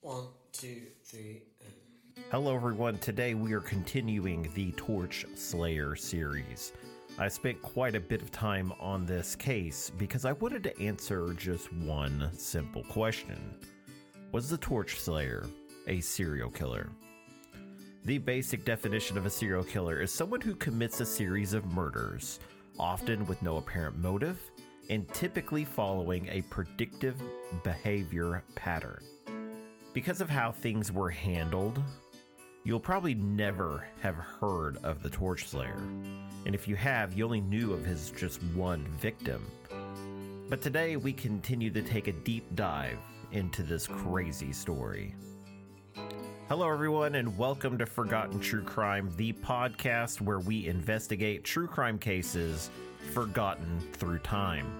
One, two, three. Hello, everyone. Today we are continuing the Torch Slayer series. I spent quite a bit of time on this case because I wanted to answer just one simple question Was the Torch Slayer a serial killer? The basic definition of a serial killer is someone who commits a series of murders, often with no apparent motive, and typically following a predictive behavior pattern. Because of how things were handled, you'll probably never have heard of the Torch Slayer. And if you have, you only knew of his just one victim. But today we continue to take a deep dive into this crazy story. Hello, everyone, and welcome to Forgotten True Crime, the podcast where we investigate true crime cases forgotten through time.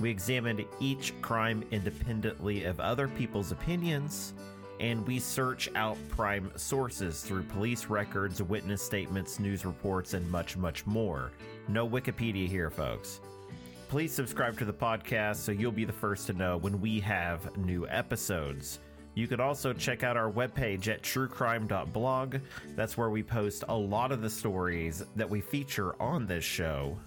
We examined each crime independently of other people's opinions, and we search out prime sources through police records, witness statements, news reports, and much, much more. No Wikipedia here, folks. Please subscribe to the podcast so you'll be the first to know when we have new episodes. You can also check out our webpage at truecrime.blog. That's where we post a lot of the stories that we feature on this show.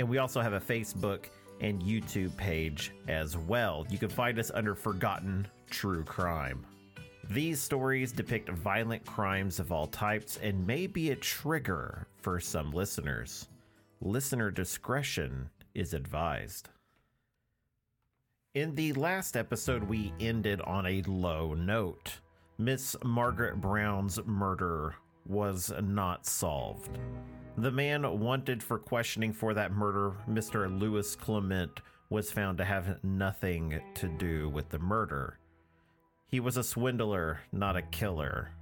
And we also have a Facebook and YouTube page as well. You can find us under Forgotten True Crime. These stories depict violent crimes of all types and may be a trigger for some listeners. Listener discretion is advised. In the last episode, we ended on a low note. Miss Margaret Brown's murder was not solved. The man wanted for questioning for that murder, Mr. Louis Clement, was found to have nothing to do with the murder. He was a swindler, not a killer.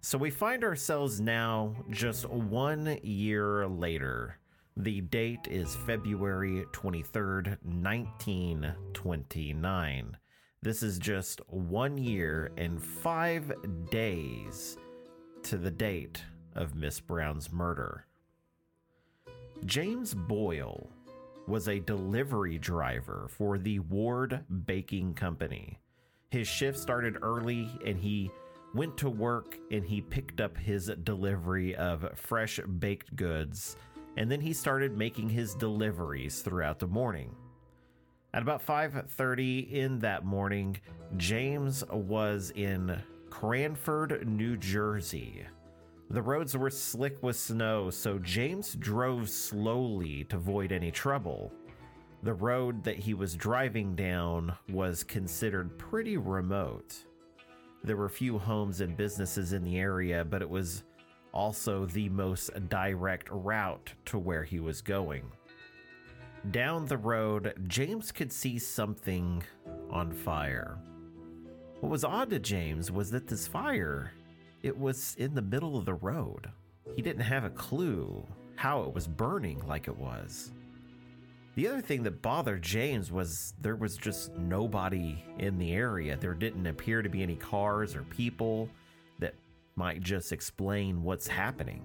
So we find ourselves now just one year later. The date is February 23rd, 1929. This is just one year and five days to the date of Miss Brown's murder. James Boyle was a delivery driver for the Ward Baking Company. His shift started early and he went to work and he picked up his delivery of fresh baked goods and then he started making his deliveries throughout the morning. At about 5:30 in that morning, James was in Cranford, New Jersey. The roads were slick with snow, so James drove slowly to avoid any trouble. The road that he was driving down was considered pretty remote. There were few homes and businesses in the area, but it was also the most direct route to where he was going. Down the road, James could see something on fire. What was odd to James was that this fire, it was in the middle of the road. He didn't have a clue how it was burning like it was. The other thing that bothered James was there was just nobody in the area. There didn't appear to be any cars or people that might just explain what's happening.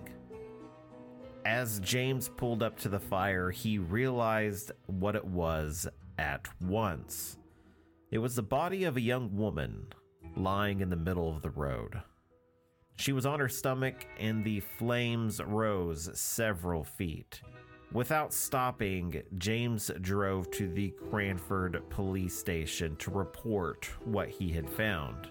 As James pulled up to the fire, he realized what it was at once. It was the body of a young woman lying in the middle of the road. She was on her stomach, and the flames rose several feet. Without stopping, James drove to the Cranford police station to report what he had found.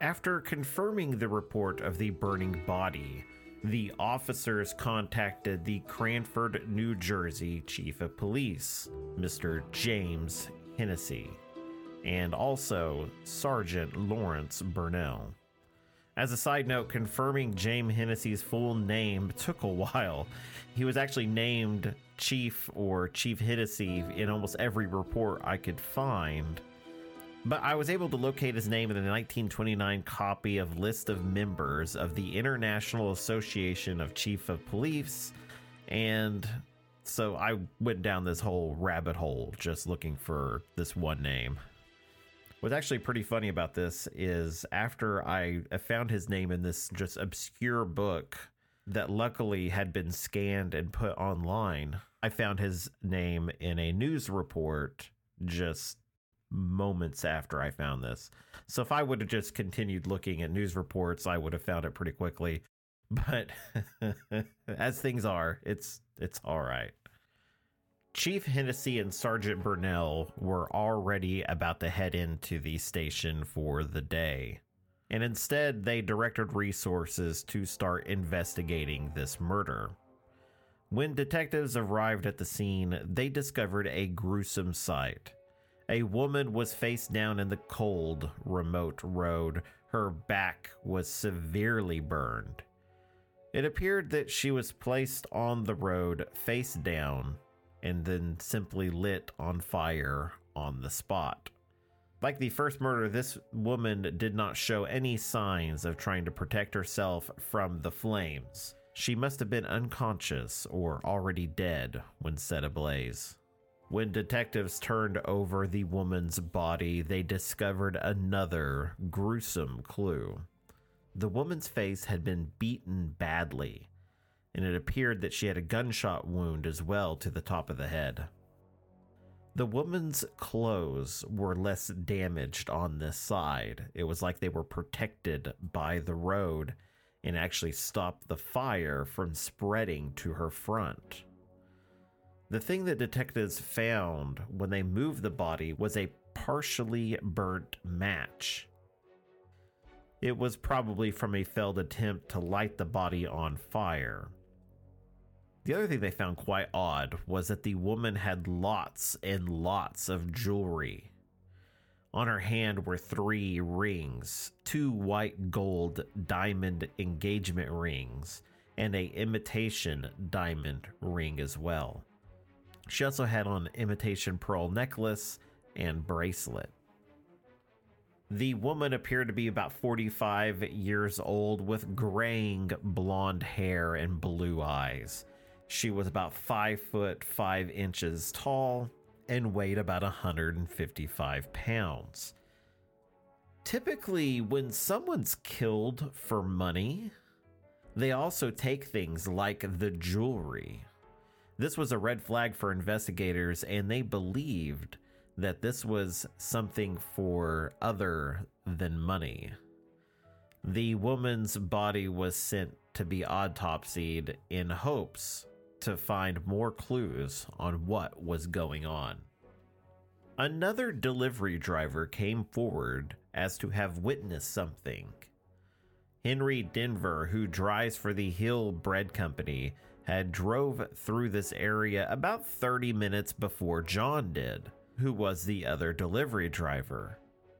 After confirming the report of the burning body, the officers contacted the Cranford, New Jersey Chief of Police, Mr. James Hennessy, and also Sergeant Lawrence Burnell. As a side note, confirming James Hennessy's full name took a while. He was actually named Chief or Chief Hennessy in almost every report I could find. But I was able to locate his name in the 1929 copy of List of Members of the International Association of Chief of Police. And so I went down this whole rabbit hole just looking for this one name. What's actually pretty funny about this is after I found his name in this just obscure book that luckily had been scanned and put online, I found his name in a news report just moments after I found this. So if I would have just continued looking at news reports, I would have found it pretty quickly. But as things are, it's it's all right. Chief Hennessy and Sergeant Burnell were already about to head into the station for the day. And instead, they directed resources to start investigating this murder. When detectives arrived at the scene, they discovered a gruesome sight. A woman was face down in the cold, remote road. Her back was severely burned. It appeared that she was placed on the road face down and then simply lit on fire on the spot. Like the first murder, this woman did not show any signs of trying to protect herself from the flames. She must have been unconscious or already dead when set ablaze. When detectives turned over the woman's body, they discovered another gruesome clue. The woman's face had been beaten badly, and it appeared that she had a gunshot wound as well to the top of the head. The woman's clothes were less damaged on this side. It was like they were protected by the road and actually stopped the fire from spreading to her front. The thing that detectives found when they moved the body was a partially burnt match. It was probably from a failed attempt to light the body on fire. The other thing they found quite odd was that the woman had lots and lots of jewelry. On her hand were three rings, two white gold diamond engagement rings, and a imitation diamond ring as well. She also had on imitation pearl necklace and bracelet. The woman appeared to be about 45 years old with graying blonde hair and blue eyes. She was about 5 foot 5 inches tall and weighed about 155 pounds. Typically, when someone's killed for money, they also take things like the jewelry. This was a red flag for investigators, and they believed that this was something for other than money. The woman's body was sent to be autopsied in hopes to find more clues on what was going on. Another delivery driver came forward as to have witnessed something. Henry Denver, who drives for the Hill Bread Company, had drove through this area about 30 minutes before John did, who was the other delivery driver.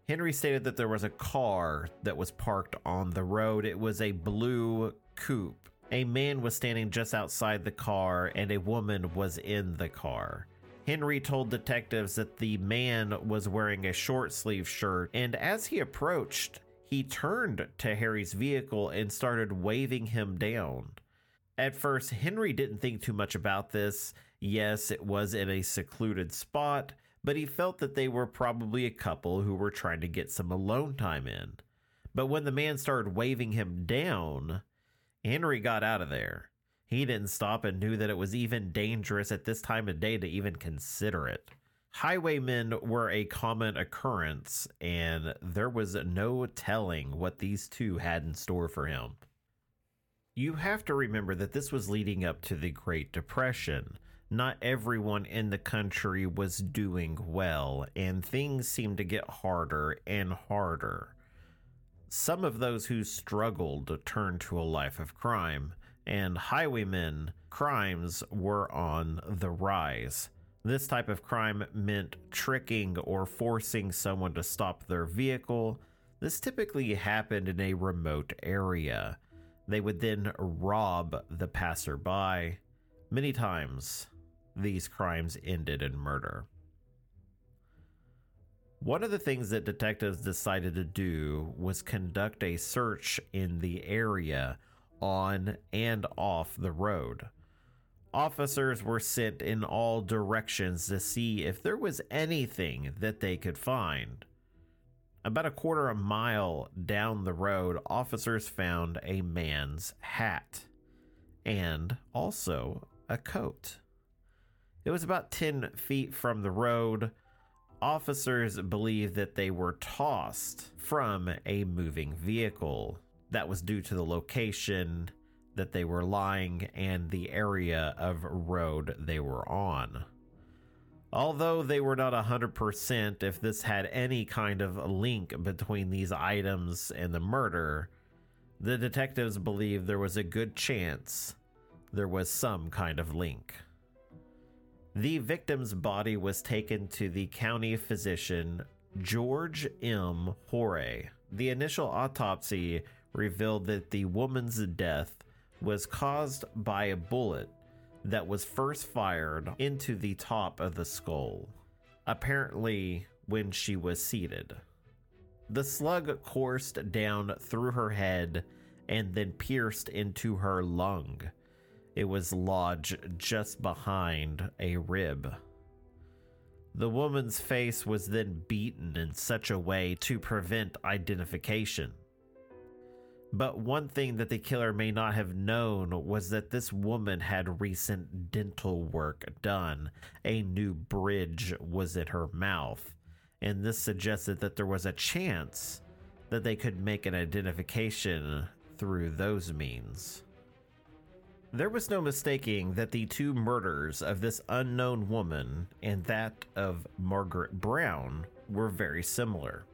Henry stated that there was a car that was parked on the road. It was a blue coupe a man was standing just outside the car and a woman was in the car. Henry told detectives that the man was wearing a short sleeve shirt, and as he approached, he turned to Harry's vehicle and started waving him down. At first, Henry didn't think too much about this. Yes, it was in a secluded spot, but he felt that they were probably a couple who were trying to get some alone time in. But when the man started waving him down, Henry got out of there. He didn't stop and knew that it was even dangerous at this time of day to even consider it. Highwaymen were a common occurrence, and there was no telling what these two had in store for him. You have to remember that this was leading up to the Great Depression. Not everyone in the country was doing well, and things seemed to get harder and harder. Some of those who struggled turned to a life of crime, and highwaymen crimes were on the rise. This type of crime meant tricking or forcing someone to stop their vehicle. This typically happened in a remote area. They would then rob the passerby. Many times, these crimes ended in murder. One of the things that detectives decided to do was conduct a search in the area on and off the road. Officers were sent in all directions to see if there was anything that they could find. About a quarter of a mile down the road, officers found a man's hat and also a coat. It was about 10 feet from the road Officers believe that they were tossed from a moving vehicle. That was due to the location that they were lying and the area of road they were on. Although they were not 100% if this had any kind of link between these items and the murder, the detectives believe there was a good chance there was some kind of link. The victim's body was taken to the county physician George M. Hoare. The initial autopsy revealed that the woman's death was caused by a bullet that was first fired into the top of the skull, apparently when she was seated. The slug coursed down through her head and then pierced into her lung it was lodged just behind a rib. The woman's face was then beaten in such a way to prevent identification. But one thing that the killer may not have known was that this woman had recent dental work done. A new bridge was in her mouth, and this suggested that there was a chance that they could make an identification through those means. There was no mistaking that the two murders of this unknown woman and that of Margaret Brown were very similar.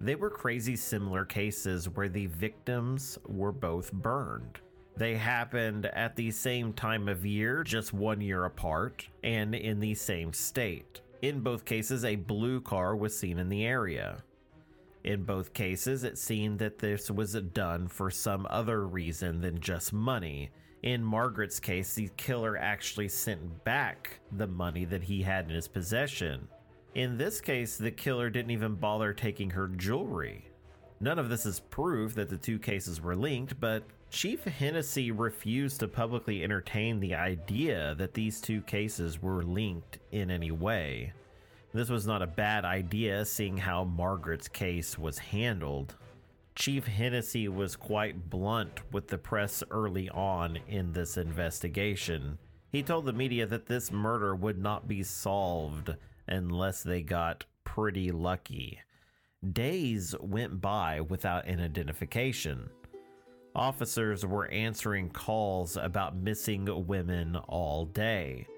They were crazy similar cases where the victims were both burned. They happened at the same time of year, just one year apart, and in the same state. In both cases, a blue car was seen in the area. In both cases, it seemed that this was done for some other reason than just money, in Margaret's case, the killer actually sent back the money that he had in his possession. In this case, the killer didn't even bother taking her jewelry. None of this is proof that the two cases were linked, but Chief Hennessy refused to publicly entertain the idea that these two cases were linked in any way. This was not a bad idea, seeing how Margaret's case was handled. Chief Hennessy was quite blunt with the press early on in this investigation. He told the media that this murder would not be solved unless they got pretty lucky. Days went by without an identification. Officers were answering calls about missing women all day.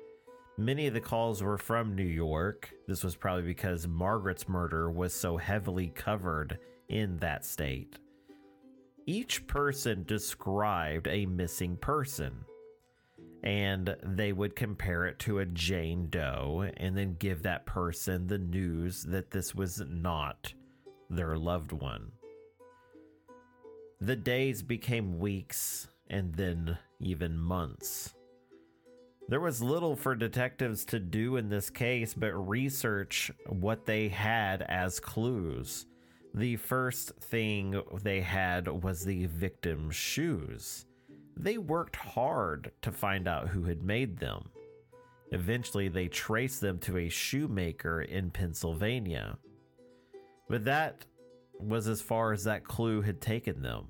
Many of the calls were from New York. This was probably because Margaret's murder was so heavily covered in that state. Each person described a missing person, and they would compare it to a Jane Doe and then give that person the news that this was not their loved one. The days became weeks and then even months. There was little for detectives to do in this case but research what they had as clues. The first thing they had was the victim's shoes. They worked hard to find out who had made them. Eventually, they traced them to a shoemaker in Pennsylvania. But that was as far as that clue had taken them.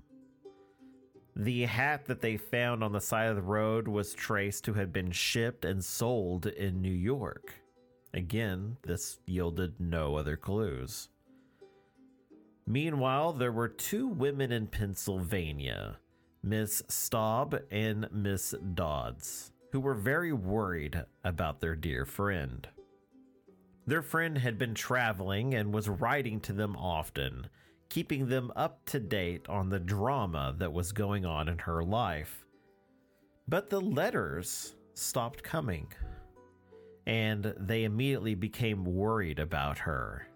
The hat that they found on the side of the road was traced to have been shipped and sold in New York. Again, this yielded no other clues. Meanwhile, there were two women in Pennsylvania, Miss Staub and Miss Dodds, who were very worried about their dear friend. Their friend had been traveling and was writing to them often, keeping them up to date on the drama that was going on in her life. But the letters stopped coming, and they immediately became worried about her.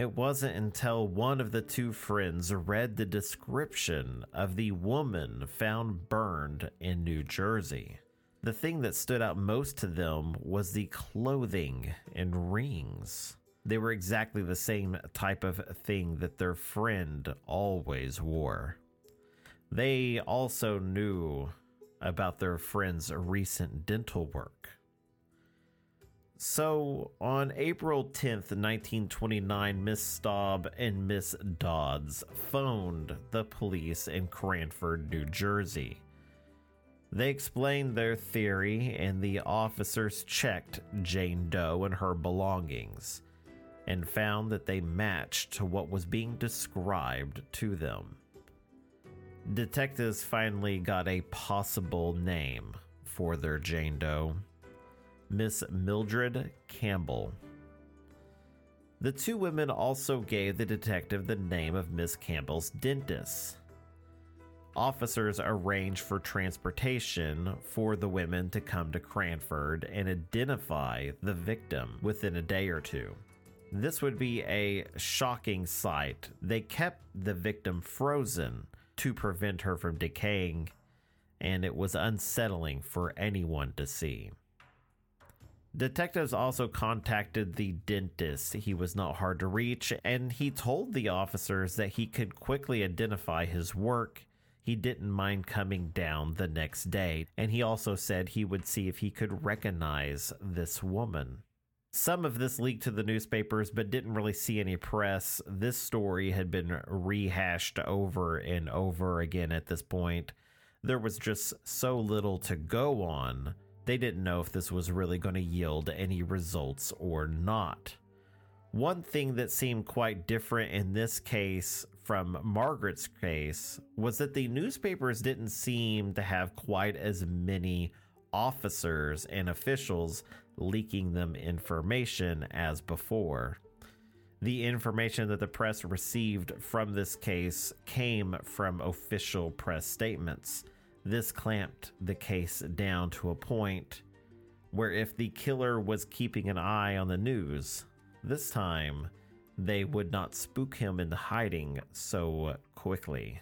It wasn't until one of the two friends read the description of the woman found burned in New Jersey. The thing that stood out most to them was the clothing and rings. They were exactly the same type of thing that their friend always wore. They also knew about their friend's recent dental work. So, on April 10th, 1929, Miss Staub and Miss Dodds phoned the police in Cranford, New Jersey. They explained their theory, and the officers checked Jane Doe and her belongings. and found that they matched to what was being described to them. Detectives finally got a possible name for their Jane Doe Miss Mildred Campbell. The two women also gave the detective the name of Miss Campbell's dentist. Officers arranged for transportation for the women to come to Cranford and identify the victim within a day or two. This would be a shocking sight. They kept the victim frozen to prevent her from decaying, and it was unsettling for anyone to see. Detectives also contacted the dentist. He was not hard to reach, and he told the officers that he could quickly identify his work. He didn't mind coming down the next day, and he also said he would see if he could recognize this woman. Some of this leaked to the newspapers, but didn't really see any press. This story had been rehashed over and over again at this point. There was just so little to go on they didn't know if this was really going to yield any results or not. One thing that seemed quite different in this case from Margaret's case was that the newspapers didn't seem to have quite as many officers and officials leaking them information as before. The information that the press received from this case came from official press statements. This clamped the case down to a point where if the killer was keeping an eye on the news, this time they would not spook him into hiding so quickly.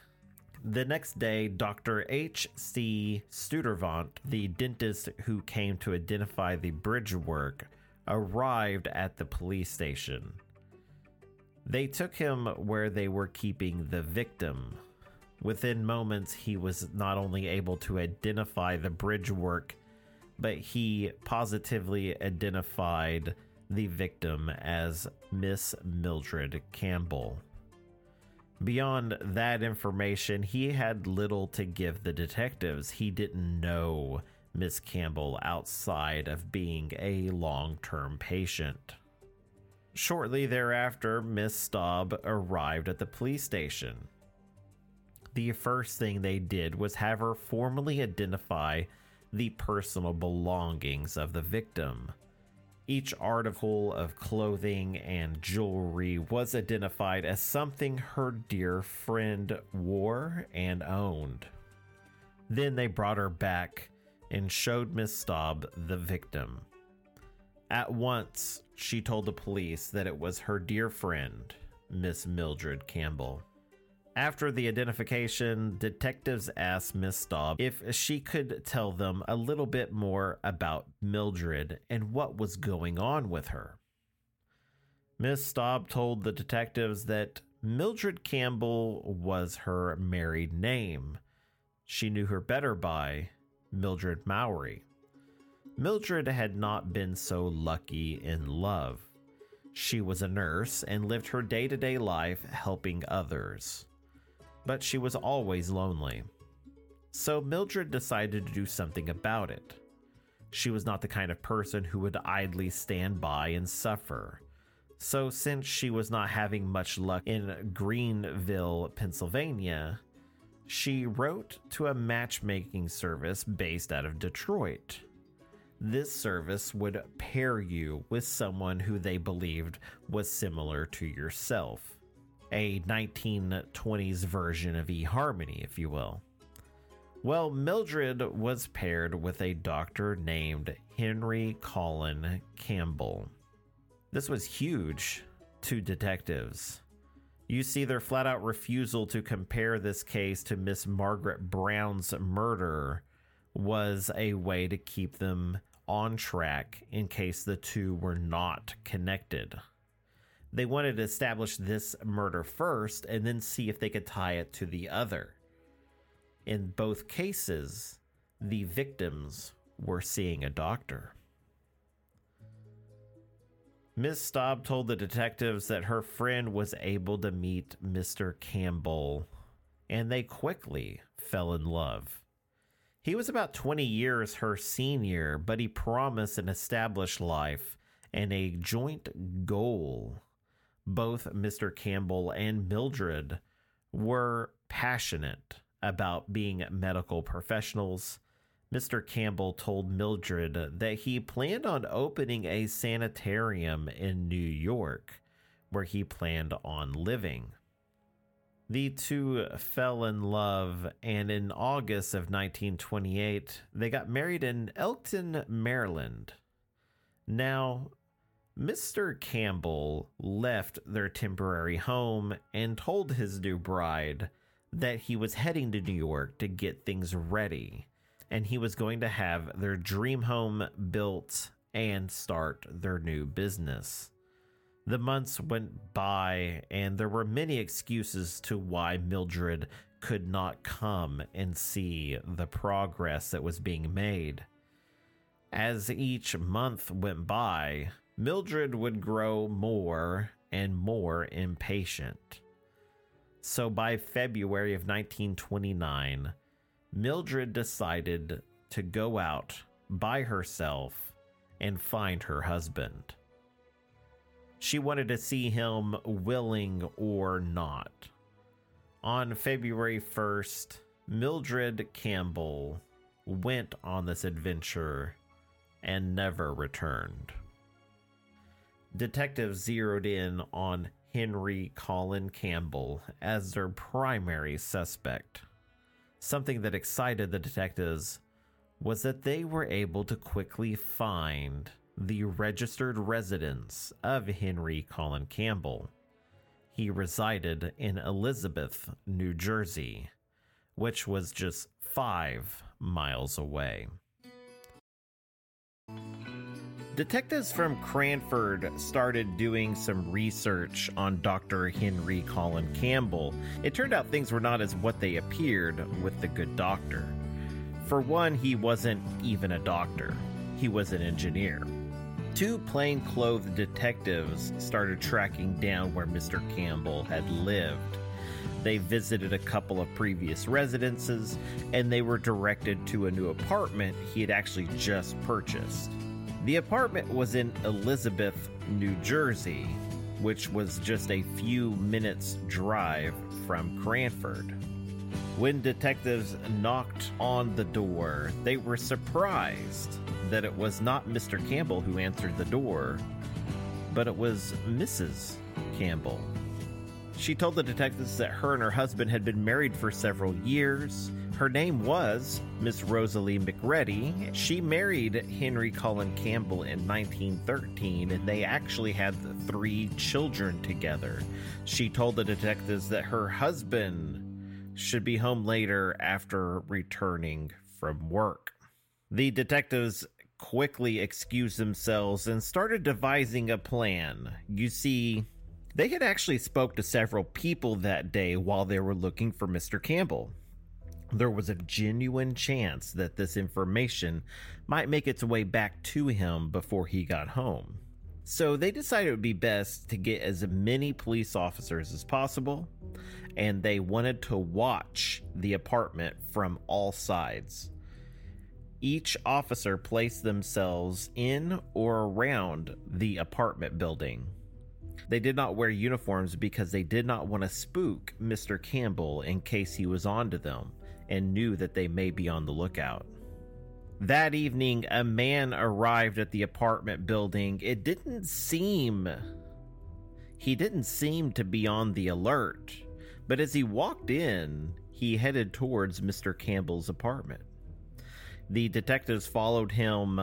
The next day, Dr. H.C. Stuyvesant, the dentist who came to identify the bridge work, arrived at the police station. They took him where they were keeping the victim, Within moments, he was not only able to identify the bridge work, but he positively identified the victim as Miss Mildred Campbell. Beyond that information, he had little to give the detectives. He didn't know Miss Campbell outside of being a long term patient. Shortly thereafter, Miss Staub arrived at the police station the first thing they did was have her formally identify the personal belongings of the victim. Each article of clothing and jewelry was identified as something her dear friend wore and owned. Then they brought her back and showed Miss Staub the victim. At once, she told the police that it was her dear friend, Miss Mildred Campbell. After the identification, detectives asked Miss Staub if she could tell them a little bit more about Mildred and what was going on with her. Miss Staub told the detectives that Mildred Campbell was her married name. She knew her better by Mildred Mowry. Mildred had not been so lucky in love. She was a nurse and lived her day to day life helping others but she was always lonely. So Mildred decided to do something about it. She was not the kind of person who would idly stand by and suffer. So, since she was not having much luck in Greenville, Pennsylvania, she wrote to a matchmaking service based out of Detroit. This service would pair you with someone who they believed was similar to yourself a 1920s version of eHarmony, if you will. Well, Mildred was paired with a doctor named Henry Colin Campbell. This was huge to detectives. You see, their flat out refusal to compare this case to Miss Margaret Brown's murder was a way to keep them on track in case the two were not connected they wanted to establish this murder first and then see if they could tie it to the other. In both cases, the victims were seeing a doctor. Miss Staub told the detectives that her friend was able to meet Mr. Campbell, and they quickly fell in love. He was about 20 years her senior, but he promised an established life and a joint goal Both Mr. Campbell and Mildred were passionate about being medical professionals. Mr. Campbell told Mildred that he planned on opening a sanitarium in New York where he planned on living. The two fell in love, and in August of 1928, they got married in Elkton, Maryland. Now, Mr. Campbell left their temporary home and told his new bride that he was heading to New York to get things ready, and he was going to have their dream home built and start their new business. The months went by, and there were many excuses to why Mildred could not come and see the progress that was being made. As each month went by, Mildred would grow more and more impatient. So by February of 1929, Mildred decided to go out by herself and find her husband. She wanted to see him willing or not. On February 1st, Mildred Campbell went on this adventure and never returned. Detectives zeroed in on Henry Colin Campbell as their primary suspect. Something that excited the detectives was that they were able to quickly find the registered residence of Henry Colin Campbell. He resided in Elizabeth, New Jersey, which was just five miles away. Detectives from Cranford started doing some research on Dr. Henry Colin Campbell. It turned out things were not as what they appeared with the good doctor. For one, he wasn't even a doctor, he was an engineer two plainclothes detectives started tracking down where Mr. Campbell had lived. They visited a couple of previous residences and they were directed to a new apartment he had actually just purchased. The apartment was in Elizabeth, New Jersey, which was just a few minutes' drive from Cranford. When detectives knocked on the door, they were surprised that it was not Mr. Campbell who answered the door, but it was Mrs. Campbell. She told the detectives that her and her husband had been married for several years. Her name was Miss Rosalie McReady. She married Henry Colin Campbell in 1913, and they actually had three children together. She told the detectives that her husband should be home later after returning from work. The detectives quickly excused themselves and started devising a plan. You see, they had actually spoke to several people that day while they were looking for Mr. Campbell. There was a genuine chance that this information might make its way back to him before he got home. So they decided it would be best to get as many police officers as possible, and they wanted to watch the apartment from all sides. Each officer placed themselves in or around the apartment building. They did not wear uniforms because they did not want to spook Mr. Campbell in case he was onto them and knew that they may be on the lookout. That evening, a man arrived at the apartment building. It didn't seem. He didn't seem to be on the alert, but as he walked in, he headed towards Mr. Campbell's apartment. The detectives followed him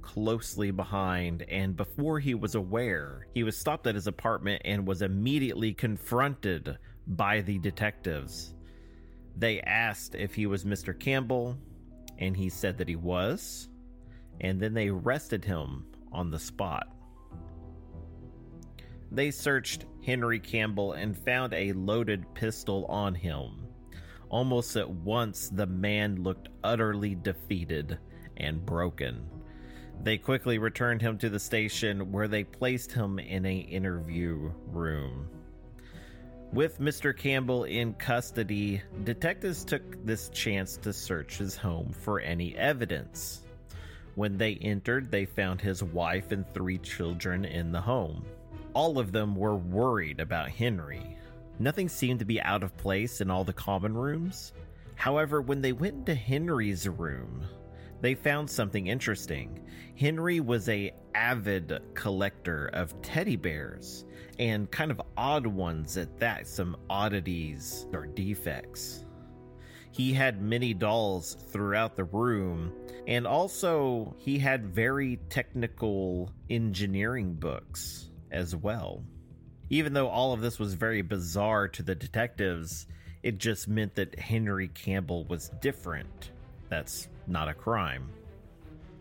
closely behind, and before he was aware, he was stopped at his apartment and was immediately confronted by the detectives. They asked if he was Mr. Campbell, and he said that he was, and then they arrested him on the spot. They searched Henry Campbell and found a loaded pistol on him. Almost at once, the man looked utterly defeated and broken. They quickly returned him to the station where they placed him in a interview room. With Mr. Campbell in custody, detectives took this chance to search his home for any evidence. When they entered, they found his wife and three children in the home. All of them were worried about Henry. Nothing seemed to be out of place in all the common rooms. However, when they went into Henry's room, they found something interesting. Henry was a avid collector of teddy bears and kind of odd ones at that, some oddities or defects. He had many dolls throughout the room, and also he had very technical engineering books as well. Even though all of this was very bizarre to the detectives, it just meant that Henry Campbell was different. That's not a crime.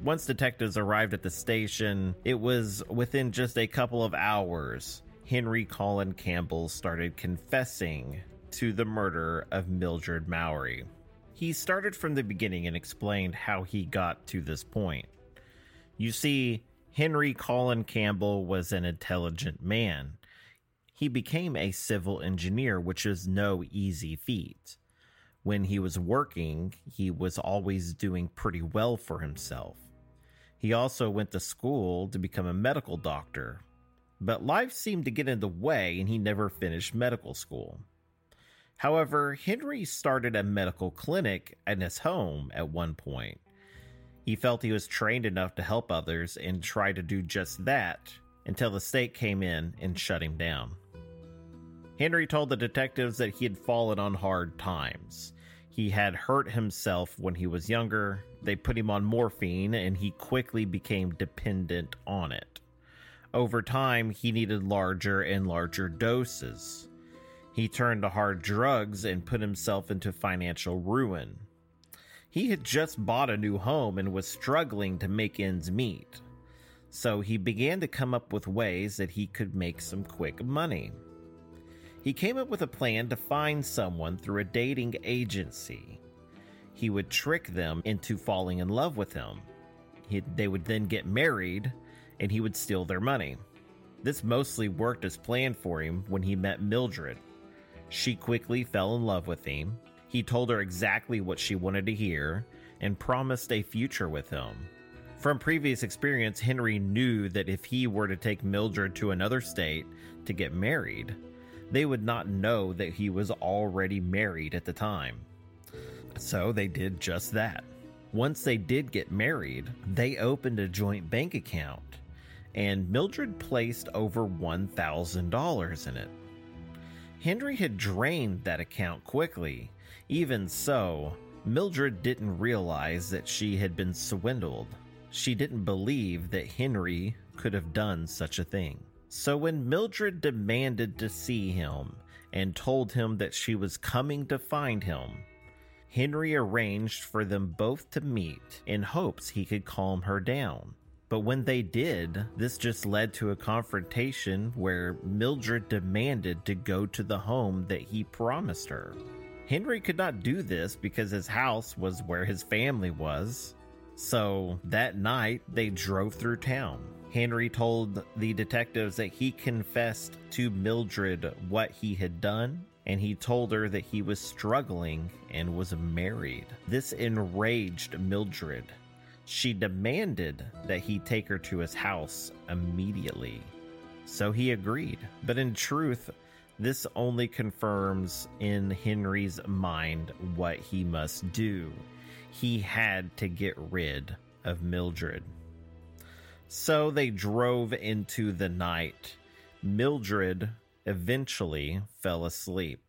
Once detectives arrived at the station, it was within just a couple of hours. Henry Colin Campbell started confessing to the murder of Mildred Mowry. He started from the beginning and explained how he got to this point. You see, Henry Colin Campbell was an intelligent man. He became a civil engineer, which is no easy feat. When he was working, he was always doing pretty well for himself. He also went to school to become a medical doctor, but life seemed to get in the way and he never finished medical school. However, Henry started a medical clinic in his home at one point. He felt he was trained enough to help others and tried to do just that until the state came in and shut him down. Henry told the detectives that he had fallen on hard times. He had hurt himself when he was younger. They put him on morphine and he quickly became dependent on it. Over time, he needed larger and larger doses. He turned to hard drugs and put himself into financial ruin. He had just bought a new home and was struggling to make ends meet. So he began to come up with ways that he could make some quick money. He came up with a plan to find someone through a dating agency. He would trick them into falling in love with him. He, they would then get married and he would steal their money. This mostly worked as planned for him when he met Mildred. She quickly fell in love with him. He told her exactly what she wanted to hear and promised a future with him. From previous experience, Henry knew that if he were to take Mildred to another state to get married, they would not know that he was already married at the time. So they did just that. Once they did get married, they opened a joint bank account, and Mildred placed over $1,000 in it. Henry had drained that account quickly. Even so, Mildred didn't realize that she had been swindled. She didn't believe that Henry could have done such a thing. So when Mildred demanded to see him and told him that she was coming to find him, Henry arranged for them both to meet in hopes he could calm her down. But when they did, this just led to a confrontation where Mildred demanded to go to the home that he promised her. Henry could not do this because his house was where his family was. So that night, they drove through town. Henry told the detectives that he confessed to Mildred what he had done, and he told her that he was struggling and was married. This enraged Mildred she demanded that he take her to his house immediately. So he agreed. But in truth, this only confirms in Henry's mind what he must do. He had to get rid of Mildred. So they drove into the night. Mildred eventually fell asleep.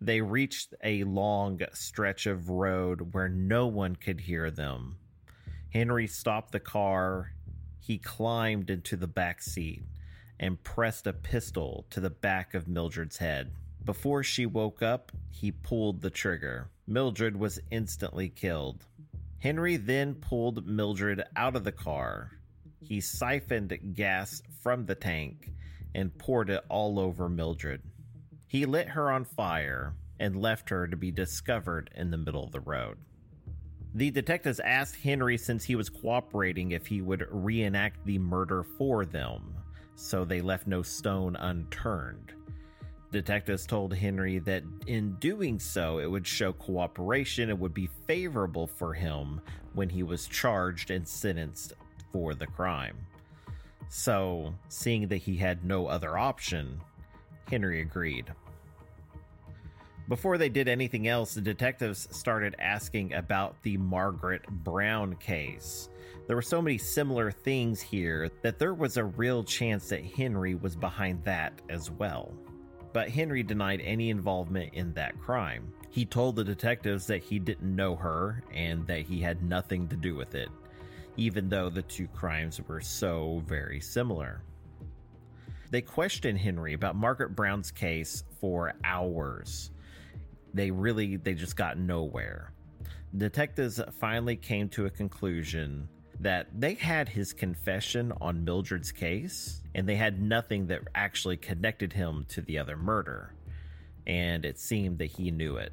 They reached a long stretch of road where no one could hear them. Henry stopped the car. He climbed into the back seat and pressed a pistol to the back of Mildred's head. Before she woke up, he pulled the trigger. Mildred was instantly killed. Henry then pulled Mildred out of the car. He siphoned gas from the tank and poured it all over Mildred. He lit her on fire and left her to be discovered in the middle of the road. The detectives asked Henry, since he was cooperating, if he would reenact the murder for them, so they left no stone unturned. Detectives told Henry that in doing so, it would show cooperation and would be favorable for him when he was charged and sentenced for the crime. So, seeing that he had no other option, Henry agreed. Before they did anything else, the detectives started asking about the Margaret Brown case. There were so many similar things here that there was a real chance that Henry was behind that as well. But Henry denied any involvement in that crime. He told the detectives that he didn't know her and that he had nothing to do with it, even though the two crimes were so very similar. They questioned Henry about Margaret Brown's case for hours they really they just got nowhere. Detectives finally came to a conclusion that they had his confession on Mildred's case and they had nothing that actually connected him to the other murder. And it seemed that he knew it.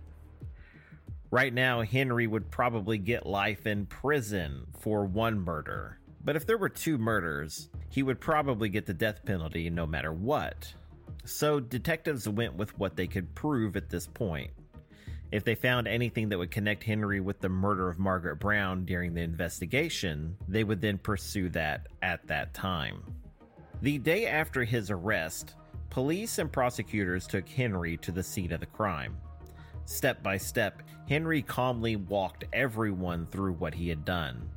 Right now, Henry would probably get life in prison for one murder. But if there were two murders, he would probably get the death penalty no matter what. So detectives went with what they could prove at this point. If they found anything that would connect Henry with the murder of Margaret Brown during the investigation, they would then pursue that at that time. The day after his arrest, police and prosecutors took Henry to the scene of the crime. Step by step, Henry calmly walked everyone through what he had done.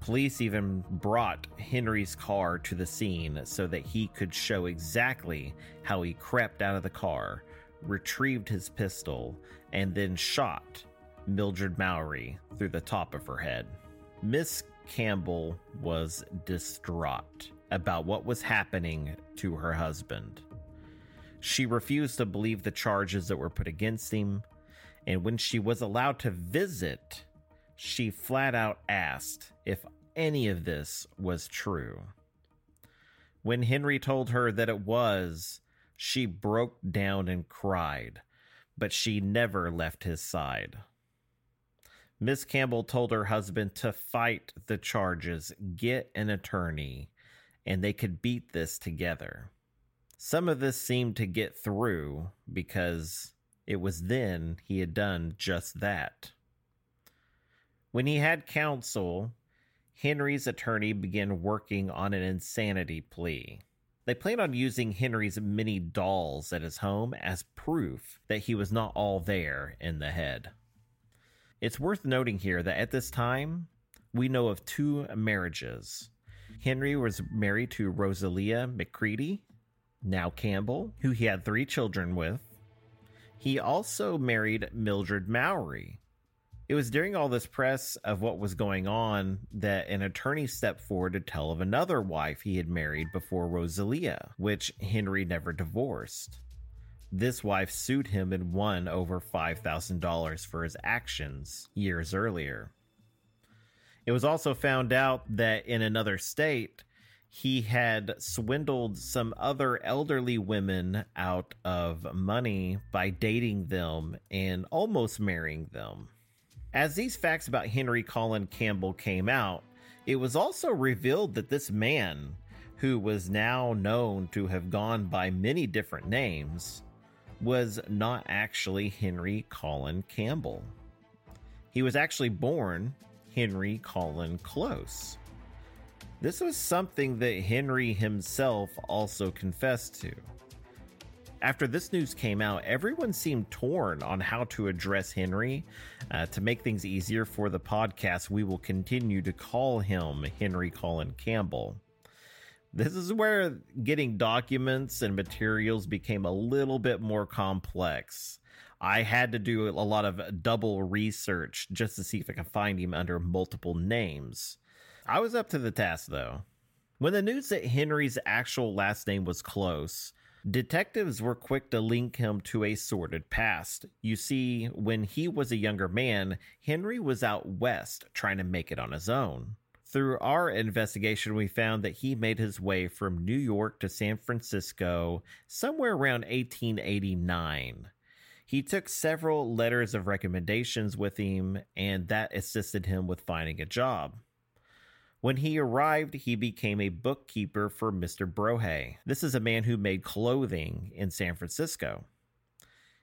Police even brought Henry's car to the scene so that he could show exactly how he crept out of the car, retrieved his pistol, and then shot Mildred Mowry through the top of her head. Miss Campbell was distraught about what was happening to her husband. She refused to believe the charges that were put against him, and when she was allowed to visit, she flat out asked if any of this was true. When Henry told her that it was, she broke down and cried, but she never left his side. Miss Campbell told her husband to fight the charges, get an attorney, and they could beat this together. Some of this seemed to get through because it was then he had done just that. When he had counsel, Henry's attorney began working on an insanity plea. They plan on using Henry's many dolls at his home as proof that he was not all there in the head. It's worth noting here that at this time, we know of two marriages. Henry was married to Rosalia McCready, now Campbell, who he had three children with. He also married Mildred Mowry, it was during all this press of what was going on that an attorney stepped forward to tell of another wife he had married before Rosalia, which Henry never divorced. This wife sued him and won over $5,000 for his actions years earlier. It was also found out that in another state, he had swindled some other elderly women out of money by dating them and almost marrying them. As these facts about Henry Colin Campbell came out, it was also revealed that this man, who was now known to have gone by many different names, was not actually Henry Colin Campbell. He was actually born Henry Colin Close. This was something that Henry himself also confessed to. After this news came out, everyone seemed torn on how to address Henry. Uh, to make things easier for the podcast, we will continue to call him Henry Colin Campbell. This is where getting documents and materials became a little bit more complex. I had to do a lot of double research just to see if I could find him under multiple names. I was up to the task though. When the news that Henry's actual last name was close, Detectives were quick to link him to a sordid past. You see, when he was a younger man, Henry was out west trying to make it on his own. Through our investigation, we found that he made his way from New York to San Francisco somewhere around 1889. He took several letters of recommendations with him, and that assisted him with finding a job. When he arrived, he became a bookkeeper for Mr. Brohay. This is a man who made clothing in San Francisco.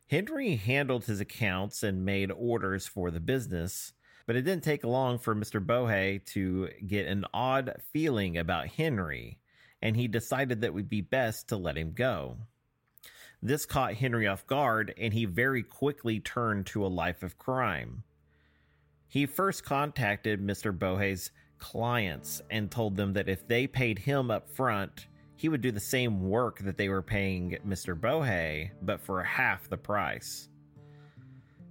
Henry handled his accounts and made orders for the business, but it didn't take long for Mr. Bohe to get an odd feeling about Henry, and he decided that it would be best to let him go. This caught Henry off guard, and he very quickly turned to a life of crime. He first contacted Mr. Bohe's clients and told them that if they paid him up front, he would do the same work that they were paying Mr. Bohe, but for half the price.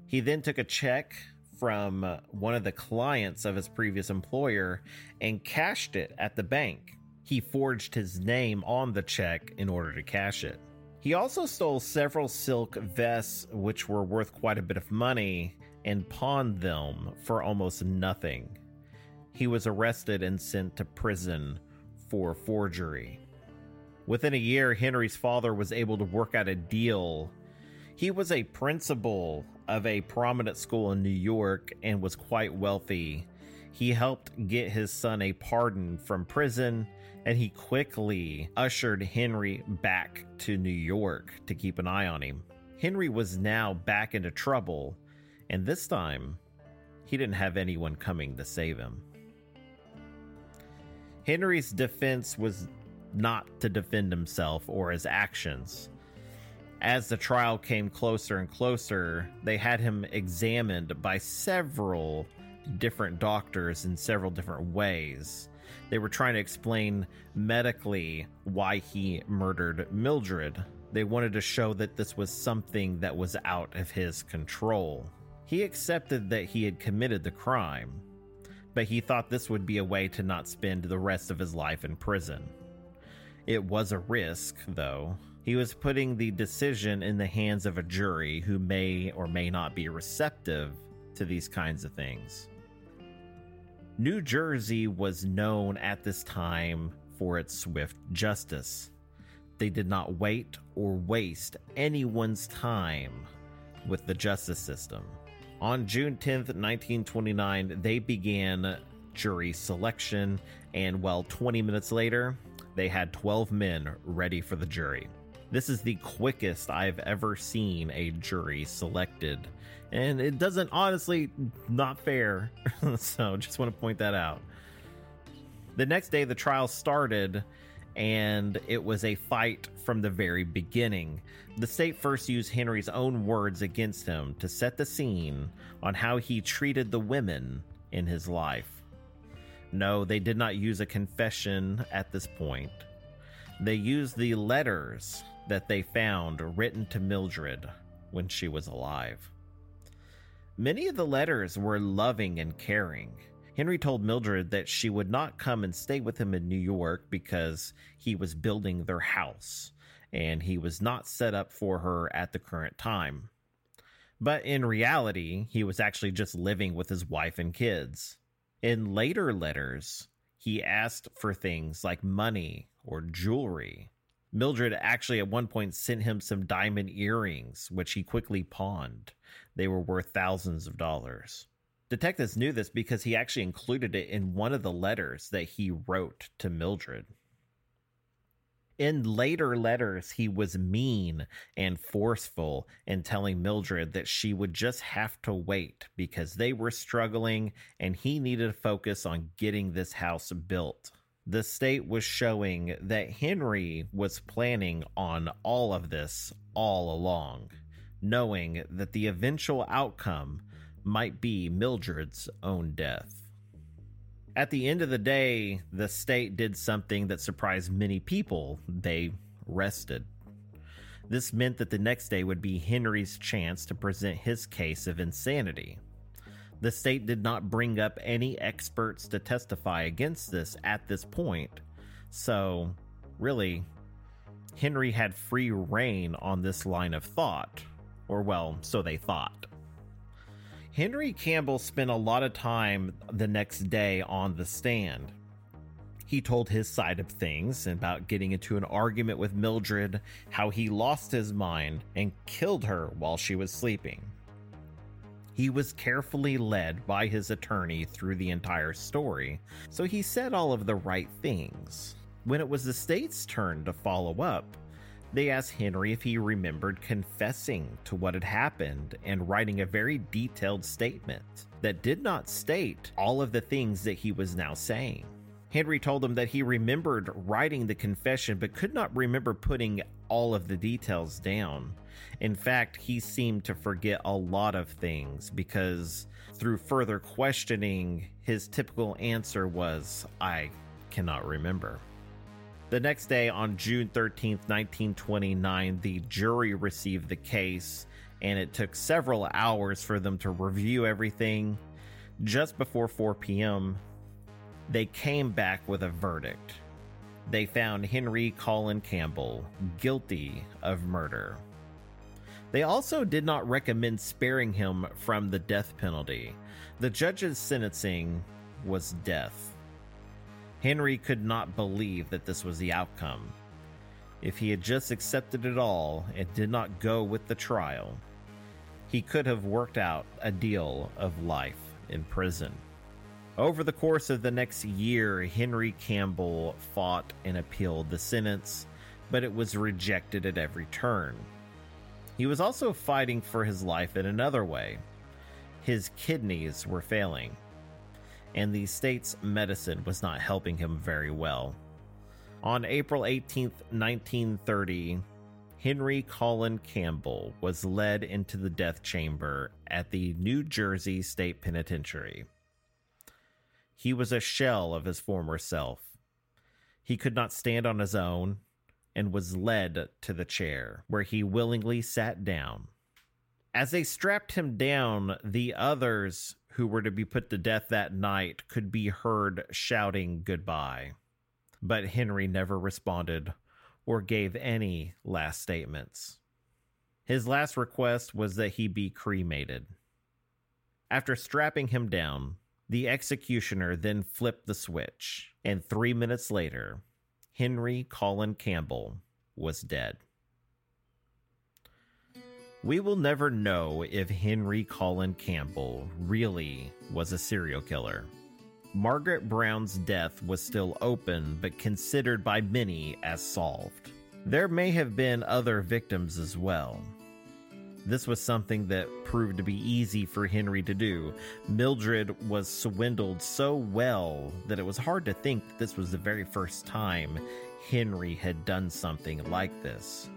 He then took a check from one of the clients of his previous employer and cashed it at the bank. He forged his name on the check in order to cash it. He also stole several silk vests, which were worth quite a bit of money, and pawned them for almost nothing. He was arrested and sent to prison for forgery. Within a year, Henry's father was able to work out a deal. He was a principal of a prominent school in New York and was quite wealthy. He helped get his son a pardon from prison, and he quickly ushered Henry back to New York to keep an eye on him. Henry was now back into trouble, and this time, he didn't have anyone coming to save him. Henry's defense was not to defend himself or his actions. As the trial came closer and closer, they had him examined by several different doctors in several different ways. They were trying to explain medically why he murdered Mildred. They wanted to show that this was something that was out of his control. He accepted that he had committed the crime, but he thought this would be a way to not spend the rest of his life in prison. It was a risk, though. He was putting the decision in the hands of a jury who may or may not be receptive to these kinds of things. New Jersey was known at this time for its swift justice. They did not wait or waste anyone's time with the justice system. On June 10th, 1929, they began jury selection, and well, 20 minutes later, they had 12 men ready for the jury. This is the quickest I've ever seen a jury selected, and it doesn't honestly not fair. so just want to point that out. The next day the trial started and it was a fight from the very beginning. The state first used Henry's own words against him to set the scene on how he treated the women in his life. No, they did not use a confession at this point. They used the letters that they found written to Mildred when she was alive. Many of the letters were loving and caring. Henry told Mildred that she would not come and stay with him in New York because he was building their house and he was not set up for her at the current time. But in reality, he was actually just living with his wife and kids. In later letters, he asked for things like money or jewelry. Mildred actually at one point sent him some diamond earrings, which he quickly pawned. They were worth thousands of dollars. Detectives knew this because he actually included it in one of the letters that he wrote to Mildred. In later letters, he was mean and forceful in telling Mildred that she would just have to wait because they were struggling and he needed to focus on getting this house built. The state was showing that Henry was planning on all of this all along, knowing that the eventual outcome might be Mildred's own death. At the end of the day, the state did something that surprised many people. They rested. This meant that the next day would be Henry's chance to present his case of insanity. The state did not bring up any experts to testify against this at this point, so really, Henry had free reign on this line of thought, or well, so they thought. Henry Campbell spent a lot of time the next day on the stand. He told his side of things about getting into an argument with Mildred, how he lost his mind and killed her while she was sleeping. He was carefully led by his attorney through the entire story, so he said all of the right things. When it was the state's turn to follow up, they asked Henry if he remembered confessing to what had happened and writing a very detailed statement that did not state all of the things that he was now saying. Henry told them that he remembered writing the confession but could not remember putting all of the details down. In fact, he seemed to forget a lot of things because through further questioning, his typical answer was, I cannot remember. The next day, on June 13th, 1929, the jury received the case, and it took several hours for them to review everything. Just before 4 p.m., they came back with a verdict. They found Henry Colin Campbell guilty of murder. They also did not recommend sparing him from the death penalty. The judge's sentencing was death. Henry could not believe that this was the outcome. If he had just accepted it all and did not go with the trial, he could have worked out a deal of life in prison. Over the course of the next year, Henry Campbell fought and appealed the sentence, but it was rejected at every turn. He was also fighting for his life in another way. His kidneys were failing, and the state's medicine was not helping him very well. On April 18, 1930, Henry Colin Campbell was led into the death chamber at the New Jersey State Penitentiary. He was a shell of his former self. He could not stand on his own and was led to the chair, where he willingly sat down. As they strapped him down, the others who were to be put to death that night could be heard shouting goodbye. But Henry never responded or gave any last statements. His last request was that he be cremated. After strapping him down, the executioner then flipped the switch, and three minutes later, Henry Colin Campbell was dead. We will never know if Henry Colin Campbell really was a serial killer. Margaret Brown's death was still open, but considered by many as solved. There may have been other victims as well. This was something that proved to be easy for Henry to do. Mildred was swindled so well that it was hard to think that this was the very first time Henry had done something like this.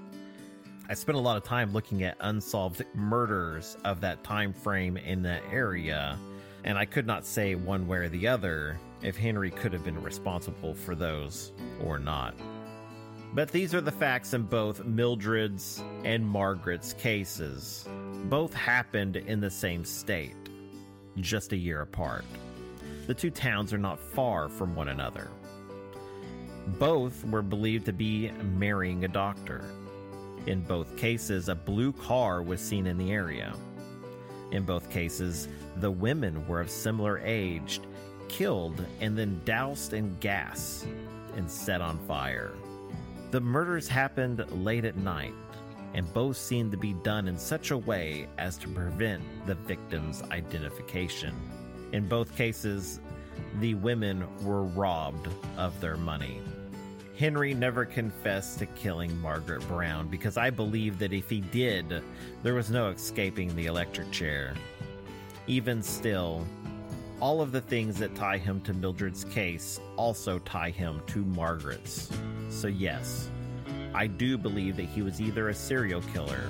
I spent a lot of time looking at unsolved murders of that time frame in that area, and I could not say one way or the other if Henry could have been responsible for those or not. But these are the facts in both Mildred's and Margaret's cases. Both happened in the same state, just a year apart. The two towns are not far from one another. Both were believed to be marrying a doctor. In both cases, a blue car was seen in the area. In both cases, the women were of similar age, killed and then doused in gas and set on fire. The murders happened late at night, and both seemed to be done in such a way as to prevent the victim's identification. In both cases, the women were robbed of their money. Henry never confessed to killing Margaret Brown because I believe that if he did, there was no escaping the electric chair. Even still, all of the things that tie him to Mildred's case also tie him to Margaret's. So, yes, I do believe that he was either a serial killer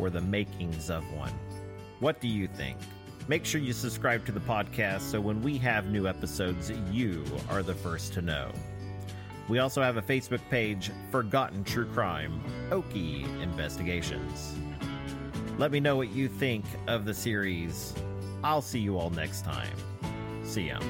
or the makings of one. What do you think? Make sure you subscribe to the podcast so when we have new episodes, you are the first to know. We also have a Facebook page, Forgotten True Crime Okie Investigations. Let me know what you think of the series. I'll see you all next time. See ya.